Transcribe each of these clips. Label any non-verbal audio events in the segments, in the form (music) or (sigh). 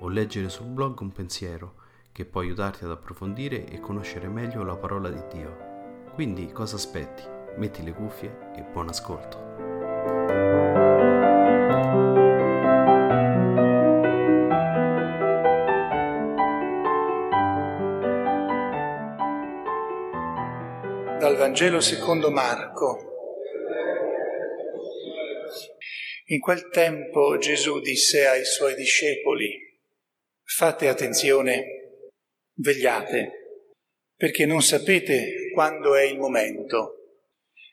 o leggere sul blog un pensiero che può aiutarti ad approfondire e conoscere meglio la parola di Dio. Quindi cosa aspetti? Metti le cuffie e buon ascolto. Dal Vangelo secondo Marco. In quel tempo Gesù disse ai suoi discepoli, Fate attenzione, vegliate, perché non sapete quando è il momento.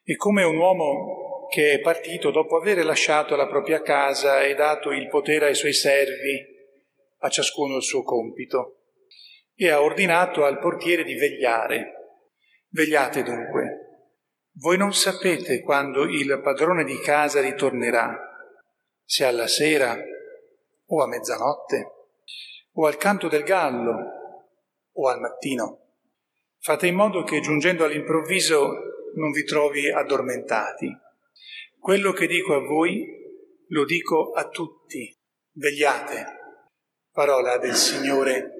È come un uomo che è partito dopo aver lasciato la propria casa e dato il potere ai suoi servi, a ciascuno il suo compito, e ha ordinato al portiere di vegliare. Vegliate dunque. Voi non sapete quando il padrone di casa ritornerà, se alla sera o a mezzanotte o al canto del gallo o al mattino. Fate in modo che giungendo all'improvviso non vi trovi addormentati. Quello che dico a voi lo dico a tutti. Vegliate. Parola del Signore.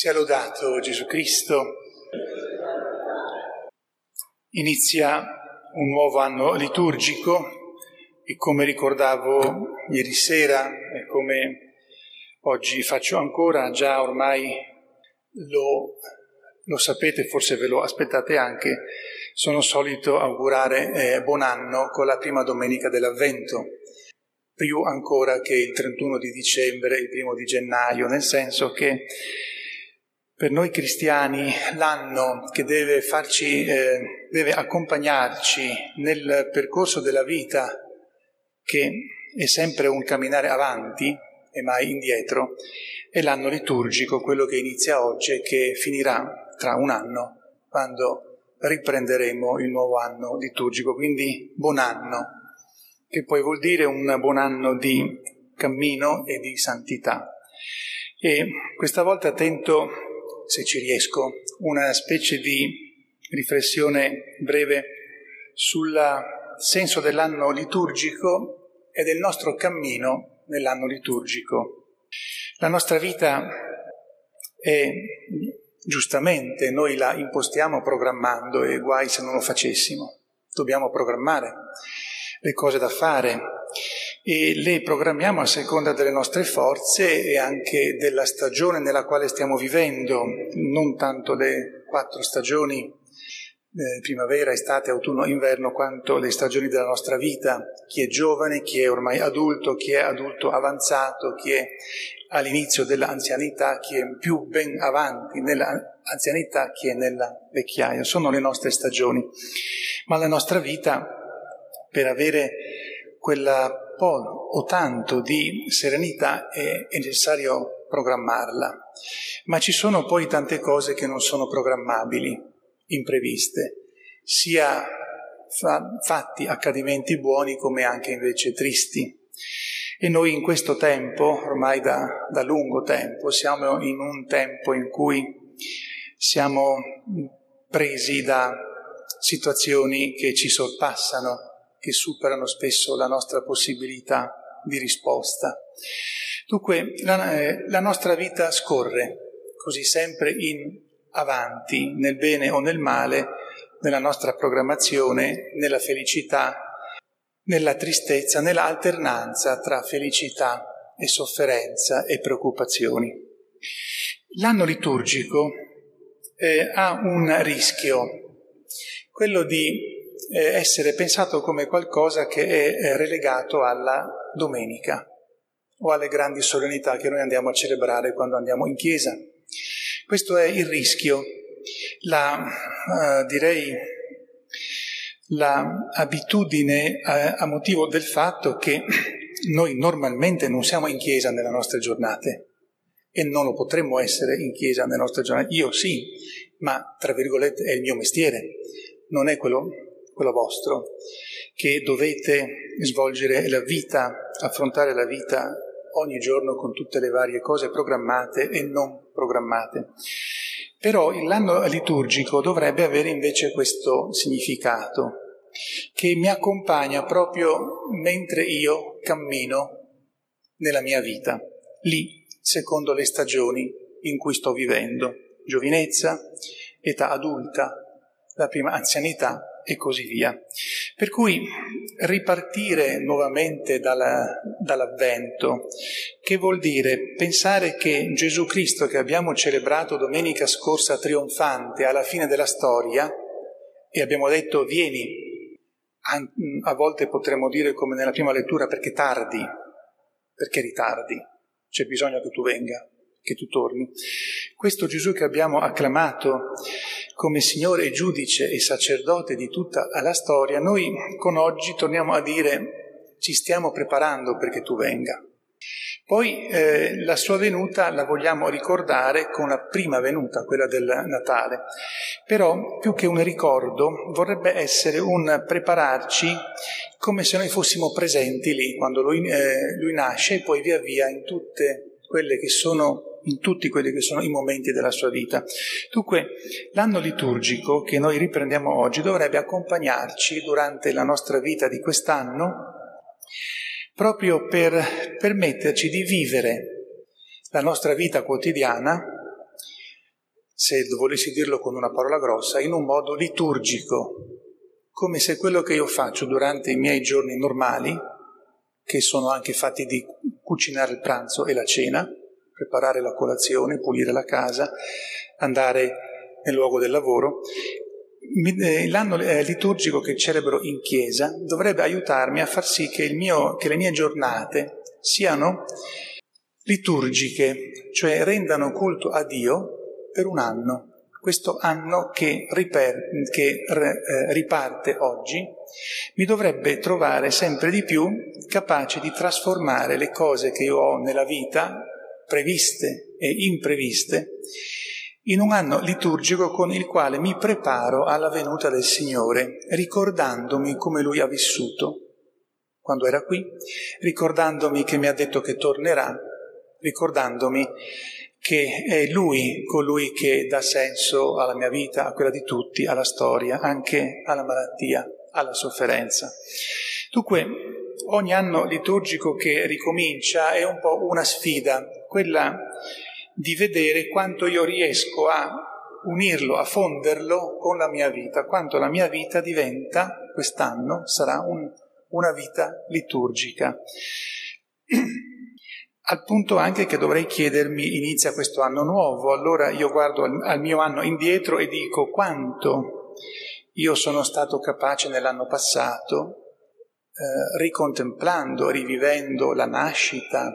Sia lodato Gesù Cristo. Inizia un nuovo anno liturgico e come ricordavo ieri sera e come oggi faccio ancora, già ormai lo, lo sapete, forse ve lo aspettate anche, sono solito augurare eh, buon anno con la prima domenica dell'Avvento, più ancora che il 31 di dicembre, il primo di gennaio, nel senso che per noi cristiani l'anno che deve farci, eh, deve accompagnarci nel percorso della vita, che è sempre un camminare avanti e mai indietro, è l'anno liturgico, quello che inizia oggi e che finirà tra un anno, quando riprenderemo il nuovo anno liturgico. Quindi buon anno, che poi vuol dire un buon anno di cammino e di santità. E questa volta tento se ci riesco, una specie di riflessione breve sul senso dell'anno liturgico e del nostro cammino nell'anno liturgico. La nostra vita è giustamente, noi la impostiamo programmando e guai se non lo facessimo. Dobbiamo programmare le cose da fare e le programmiamo a seconda delle nostre forze e anche della stagione nella quale stiamo vivendo, non tanto le quattro stagioni, eh, primavera, estate, autunno, inverno, quanto le stagioni della nostra vita, chi è giovane, chi è ormai adulto, chi è adulto avanzato, chi è all'inizio dell'anzianità, chi è più ben avanti nell'anzianità, chi è nella vecchiaia, sono le nostre stagioni. Ma la nostra vita, per avere quella po' o tanto di serenità è, è necessario programmarla, ma ci sono poi tante cose che non sono programmabili, impreviste, sia fa- fatti, accadimenti buoni come anche invece tristi. E noi in questo tempo, ormai da, da lungo tempo, siamo in un tempo in cui siamo presi da situazioni che ci sorpassano, che superano spesso la nostra possibilità di risposta. Dunque la, eh, la nostra vita scorre così sempre in avanti, nel bene o nel male, nella nostra programmazione, nella felicità nella tristezza, nella alternanza tra felicità e sofferenza e preoccupazioni. L'anno liturgico eh, ha un rischio, quello di essere pensato come qualcosa che è eh, relegato alla domenica o alle grandi solennità che noi andiamo a celebrare quando andiamo in chiesa. Questo è il rischio, la, eh, direi, l'abitudine a, eh, a motivo del fatto che noi normalmente non siamo in chiesa nelle nostre giornate e non lo potremmo essere in chiesa nelle nostre giornate. Io sì, ma tra virgolette è il mio mestiere, non è quello, quello vostro, che dovete svolgere la vita, affrontare la vita ogni giorno con tutte le varie cose programmate e non programmate. Però l'anno liturgico dovrebbe avere invece questo significato, che mi accompagna proprio mentre io cammino nella mia vita, lì, secondo le stagioni in cui sto vivendo, giovinezza, età adulta, la prima anzianità e così via. Per cui ripartire nuovamente dalla, dall'avvento, che vuol dire pensare che Gesù Cristo che abbiamo celebrato domenica scorsa trionfante alla fine della storia, e abbiamo detto vieni, a volte potremmo dire come nella prima lettura perché tardi, perché ritardi, c'è bisogno che tu venga che tu torni. Questo Gesù che abbiamo acclamato come Signore giudice e sacerdote di tutta la storia, noi con oggi torniamo a dire ci stiamo preparando perché tu venga. Poi eh, la sua venuta la vogliamo ricordare con la prima venuta, quella del Natale, però più che un ricordo vorrebbe essere un prepararci come se noi fossimo presenti lì quando lui, eh, lui nasce e poi via via in tutte quelle che sono in tutti quelli che sono i momenti della sua vita. Dunque, l'anno liturgico che noi riprendiamo oggi dovrebbe accompagnarci durante la nostra vita di quest'anno proprio per permetterci di vivere la nostra vita quotidiana, se volessi dirlo con una parola grossa, in un modo liturgico, come se quello che io faccio durante i miei giorni normali, che sono anche fatti di cucinare il pranzo e la cena, preparare la colazione, pulire la casa, andare nel luogo del lavoro. Eh, l'anno eh, liturgico che celebro in chiesa dovrebbe aiutarmi a far sì che, mio, che le mie giornate siano liturgiche, cioè rendano culto a Dio per un anno. Questo anno che, riper, che eh, riparte oggi mi dovrebbe trovare sempre di più capace di trasformare le cose che io ho nella vita previste e impreviste, in un anno liturgico con il quale mi preparo alla venuta del Signore, ricordandomi come Lui ha vissuto quando era qui, ricordandomi che mi ha detto che tornerà, ricordandomi che è Lui colui che dà senso alla mia vita, a quella di tutti, alla storia, anche alla malattia, alla sofferenza. Dunque, ogni anno liturgico che ricomincia è un po' una sfida, quella di vedere quanto io riesco a unirlo, a fonderlo con la mia vita, quanto la mia vita diventa, quest'anno, sarà un, una vita liturgica. (clears throat) Al punto anche che dovrei chiedermi, inizia questo anno nuovo, allora io guardo al, al mio anno indietro e dico quanto io sono stato capace nell'anno passato eh, ricontemplando, rivivendo la nascita,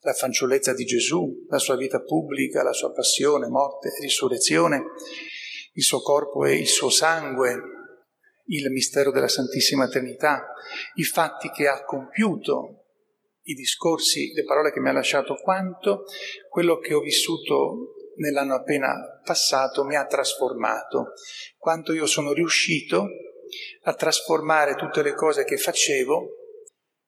la fanciullezza di Gesù, la sua vita pubblica, la sua passione, morte e risurrezione, il suo corpo e il suo sangue, il mistero della Santissima Trinità, i fatti che ha compiuto, i discorsi, le parole che mi ha lasciato, quanto quello che ho vissuto nell'anno appena passato mi ha trasformato, quanto io sono riuscito a trasformare tutte le cose che facevo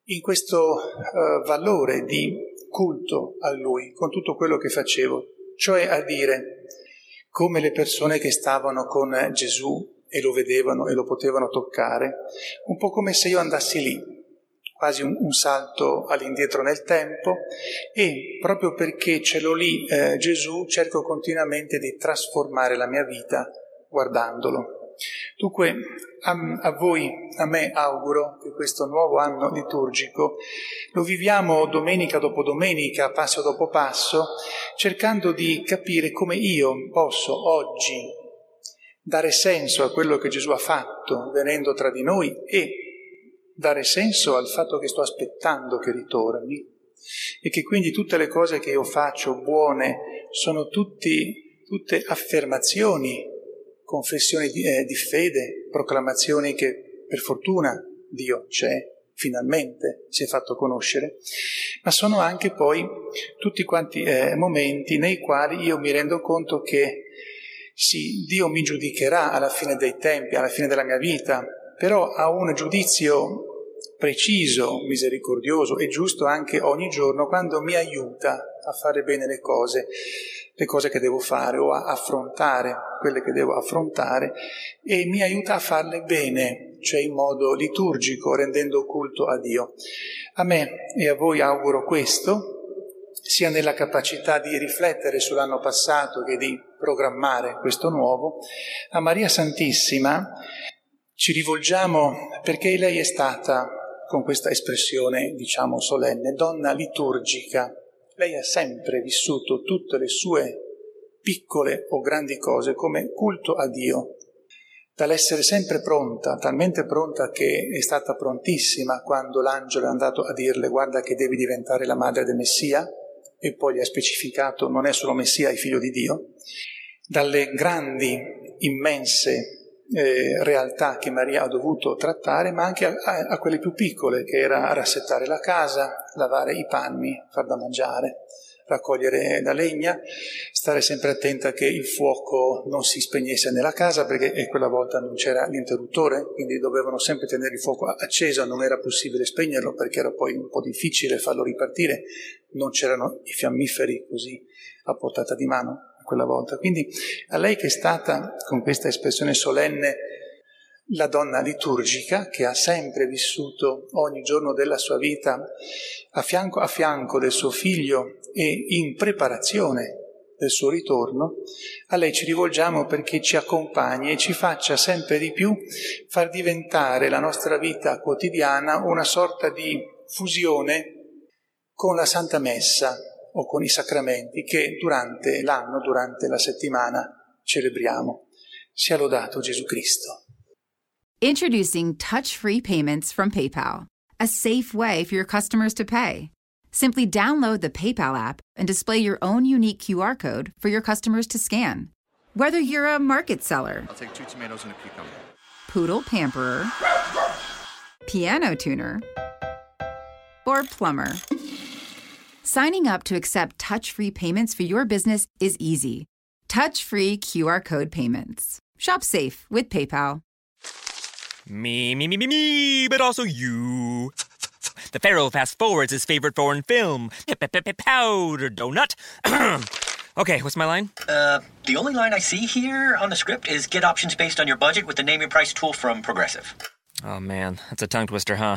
in questo uh, valore di culto a Lui, con tutto quello che facevo, cioè a dire come le persone che stavano con Gesù e lo vedevano e lo potevano toccare, un po' come se io andassi lì, quasi un, un salto all'indietro nel tempo e proprio perché ce l'ho lì eh, Gesù cerco continuamente di trasformare la mia vita guardandolo. Dunque a, a, voi, a me auguro che questo nuovo anno liturgico lo viviamo domenica dopo domenica, passo dopo passo, cercando di capire come io posso oggi dare senso a quello che Gesù ha fatto venendo tra di noi e dare senso al fatto che sto aspettando che ritorni. E che quindi tutte le cose che io faccio buone sono tutti, tutte affermazioni confessioni di, eh, di fede, proclamazioni che per fortuna Dio c'è, finalmente si è fatto conoscere, ma sono anche poi tutti quanti eh, momenti nei quali io mi rendo conto che sì, Dio mi giudicherà alla fine dei tempi, alla fine della mia vita, però ha un giudizio preciso, misericordioso e giusto anche ogni giorno quando mi aiuta a fare bene le cose le cose che devo fare o a affrontare quelle che devo affrontare e mi aiuta a farle bene, cioè in modo liturgico, rendendo culto a Dio. A me e a voi auguro questo, sia nella capacità di riflettere sull'anno passato che di programmare questo nuovo. A Maria Santissima ci rivolgiamo perché lei è stata, con questa espressione diciamo solenne, donna liturgica, lei ha sempre vissuto tutte le sue piccole o grandi cose come culto a Dio, dall'essere sempre pronta, talmente pronta che è stata prontissima quando l'angelo è andato a dirle guarda che devi diventare la madre del Messia, e poi gli ha specificato non è solo Messia, è figlio di Dio, dalle grandi, immense eh, realtà che Maria ha dovuto trattare, ma anche a, a, a, quelle più piccole, che era rassettare la casa, lavare i panni, far da mangiare, raccogliere la legna, stare sempre attenta che il fuoco non si spegnesse nella casa, perché quella volta non c'era l'interruttore, quindi dovevano sempre tenere il fuoco acceso, non era possibile spegnerlo perché era poi un po' difficile farlo ripartire, non c'erano i fiammiferi così a portata di mano quella volta. Quindi a lei che è stata, con questa espressione solenne, la donna liturgica che ha sempre vissuto ogni giorno della sua vita a fianco a fianco del suo figlio e in preparazione del suo ritorno, a lei ci rivolgiamo perché ci accompagni e ci faccia sempre di più far diventare la nostra vita quotidiana una sorta di fusione con la Santa Messa, o con i sacramenti che durante l'anno, durante la settimana celebriamo. Sia lodato Gesù Cristo. Introducing touch-free payments from PayPal, a safe way for your customers to pay. Simply download the PayPal app and display your own unique QR code for your customers to scan. Whether you're a market seller, I'll take two tomatoes and a cucumber. Poodle pamperer, piano tuner, or plumber. Signing up to accept touch free payments for your business is easy. Touch free QR code payments. Shop safe with PayPal. Me, me, me, me, me, but also you. The Pharaoh fast forwards his favorite foreign film, Powder Donut. (clears throat) okay, what's my line? Uh, the only line I see here on the script is get options based on your budget with the name your price tool from Progressive. Oh man, that's a tongue twister, huh?